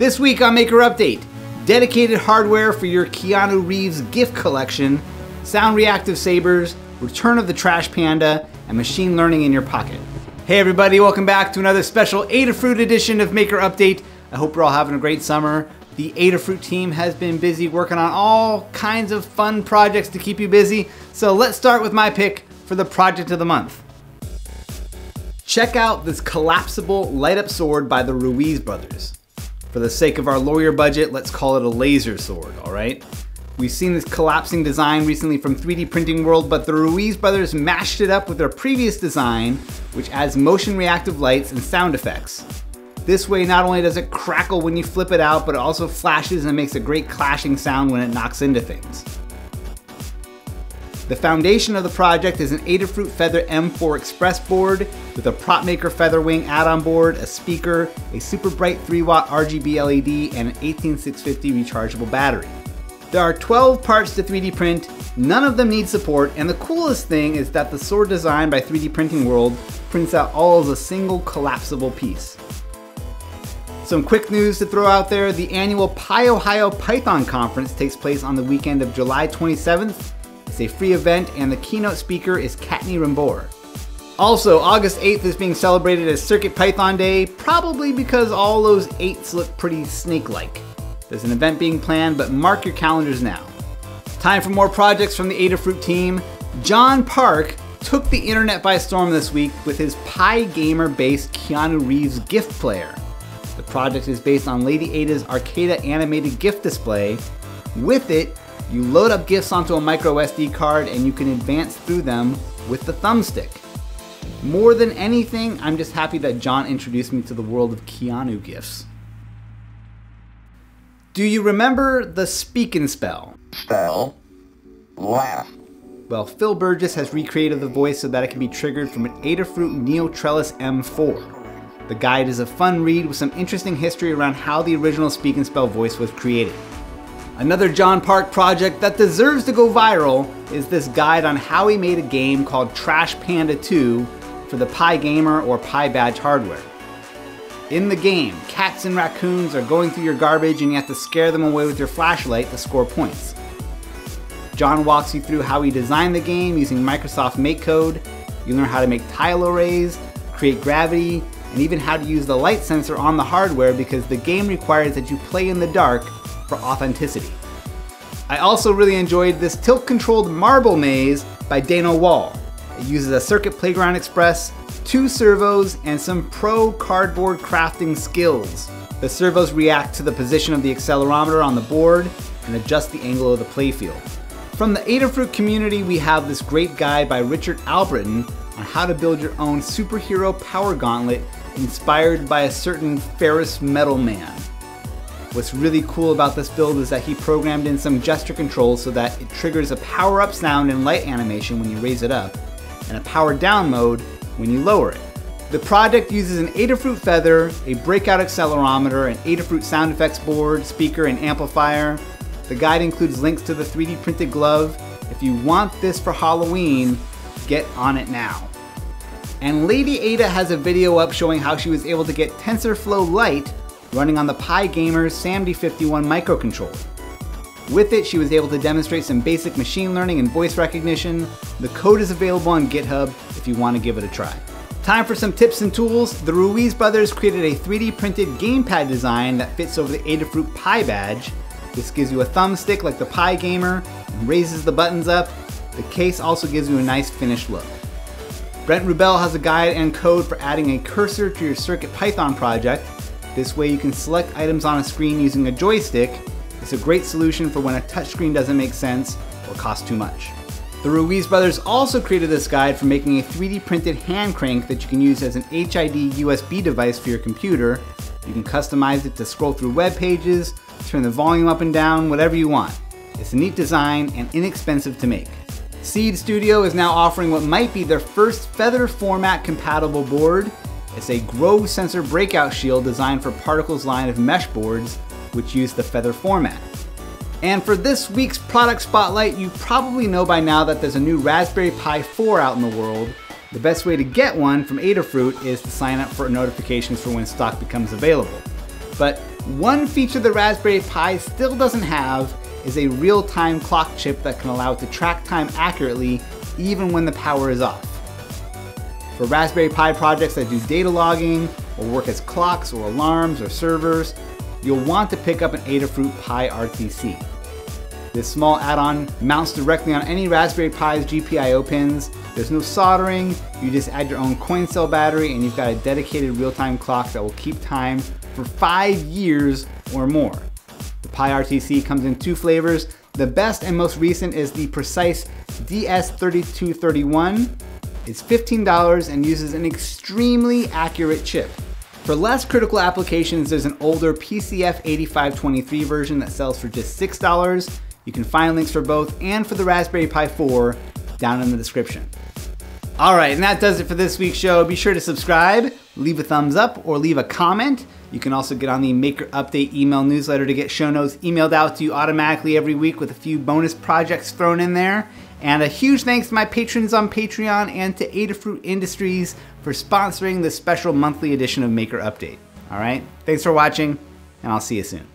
This week on Maker Update, dedicated hardware for your Keanu Reeves GIF collection, sound reactive sabers, return of the Trash Panda, and machine learning in your pocket. Hey everybody, welcome back to another special Adafruit edition of Maker Update. I hope you're all having a great summer. The Adafruit team has been busy working on all kinds of fun projects to keep you busy. So let's start with my pick for the project of the month. Check out this collapsible light up sword by the Ruiz brothers. For the sake of our lawyer budget, let's call it a laser sword, all right? We've seen this collapsing design recently from 3D Printing World, but the Ruiz brothers mashed it up with their previous design, which adds motion reactive lights and sound effects. This way, not only does it crackle when you flip it out, but it also flashes and makes a great clashing sound when it knocks into things. The foundation of the project is an Adafruit Feather M4 Express board with a PropMaker Featherwing add-on board, a speaker, a super bright 3 watt RGB LED, and an 18650 rechargeable battery. There are 12 parts to 3D print, none of them need support, and the coolest thing is that the sword design by 3D Printing World prints out all as a single collapsible piece. Some quick news to throw out there, the annual PyOhio Python Conference takes place on the weekend of July 27th. A free event and the keynote speaker is Kattni Rembor. Also, August 8th is being celebrated as CircuitPython Day, probably because all those 8s look pretty snake-like. There's an event being planned, but mark your calendars now. Time for more projects from the Adafruit team. John Park took the internet by storm this week with his PyGamer-based Keanu Reeves GIF player. The project is based on Lady Ada's Arcada animated GIF display. With it, you load up GIFs onto a micro SD card and you can advance through them with the thumbstick. More than anything, I'm just happy that John introduced me to the world of Keanu GIFs. Do you remember the Speak and Spell? Spell. Laugh. Well, Phil Burgess has recreated the voice so that it can be triggered from an Adafruit NeoTrellis M4. The guide is a fun read with some interesting history around how the original Speak and Spell voice was created. Another John Park project that deserves to go viral is this guide on how he made a game called Trash Panda 2 for the PyGamer or PyBadge hardware. In the game, cats and raccoons are going through your garbage and you have to scare them away with your flashlight to score points. John walks you through how he designed the game using Microsoft MakeCode. You learn how to make tile arrays, create gravity, and even how to use the light sensor on the hardware because the game requires that you play in the dark for authenticity. I also really enjoyed this tilt-controlled marble maze by Dano Wall. It uses a Circuit Playground Express two servos, and some pro cardboard crafting skills. The servos react to the position of the accelerometer on the board and adjust the angle of the playfield. From the Adafruit community, we have this great guide by Richard Albritton on how to build your own superhero power gauntlet inspired by a certain Ferris Metal Man. What's really cool about this build is that he programmed in some gesture controls so that it triggers a power up sound and light animation when you raise it up, and a power down mode when you lower it. The project uses an Adafruit Feather, a breakout accelerometer, an Adafruit sound effects board, speaker, and amplifier. The guide includes links to the 3D printed glove. If you want this for Halloween, get on it now. And Lady Ada has a video up showing how she was able to get TensorFlow Lite running on the PyGamer's SAMD51 microcontroller. With it, she was able to demonstrate some basic machine learning and voice recognition. The code is available on GitHub if you want to give it a try. Time for some tips and tools. The Ruiz brothers created a 3D printed gamepad design that fits over the Adafruit PyBadge. This gives you a thumbstick like the PyGamer and raises the buttons up. The case also gives you a nice finished look. Brent Rubell has a guide and code for adding a cursor to your CircuitPython project. This way you can select items on a screen using a joystick it's a great solution for when a touchscreen doesn't make sense or cost too much. The Ruiz brothers also created this guide for making a 3D printed hand crank that you can use as an HID USB device for your computer. You can customize it to scroll through web pages, turn the volume up and down, whatever you want. It's a neat design and inexpensive to make. Seeed Studio is now offering what might be their first Feather format compatible board. It's a Grove sensor breakout shield designed for Particle's line of mesh boards which use the feather format. And for this week's product spotlight, you probably know by now that there's a new Raspberry Pi 4 out in the world. The best way to get one from Adafruit is to sign up for notifications for when stock becomes available. But one feature the Raspberry Pi still doesn't have is a real-time clock chip that can allow it to track time accurately even when the power is off. For Raspberry Pi projects that do data logging or work as clocks or alarms or servers, you'll want to pick up an Adafruit Pi RTC. This small add-on mounts directly on any Raspberry Pi's GPIO pins. There's no soldering, you just add your own coin cell battery and you've got a dedicated real-time clock that will keep time for five years or more. The Pi RTC comes in two flavors. The best and most recent is the Precise DS3231. It's $15 and uses an extremely accurate chip. For less critical applications, there's an older PCF 8523 version that sells for just $6. You can find links for both and for the Raspberry Pi 4 down in the description. All right, and that does it for this week's show. Be sure to subscribe, leave a thumbs up, or leave a comment. You can also get on the Maker Update email newsletter to get show notes emailed out to you automatically every week with a few bonus projects thrown in there. And a huge thanks to my patrons on Patreon and to Adafruit Industries for sponsoring this special monthly edition of Maker Update. All right, thanks for watching, and I'll see you soon.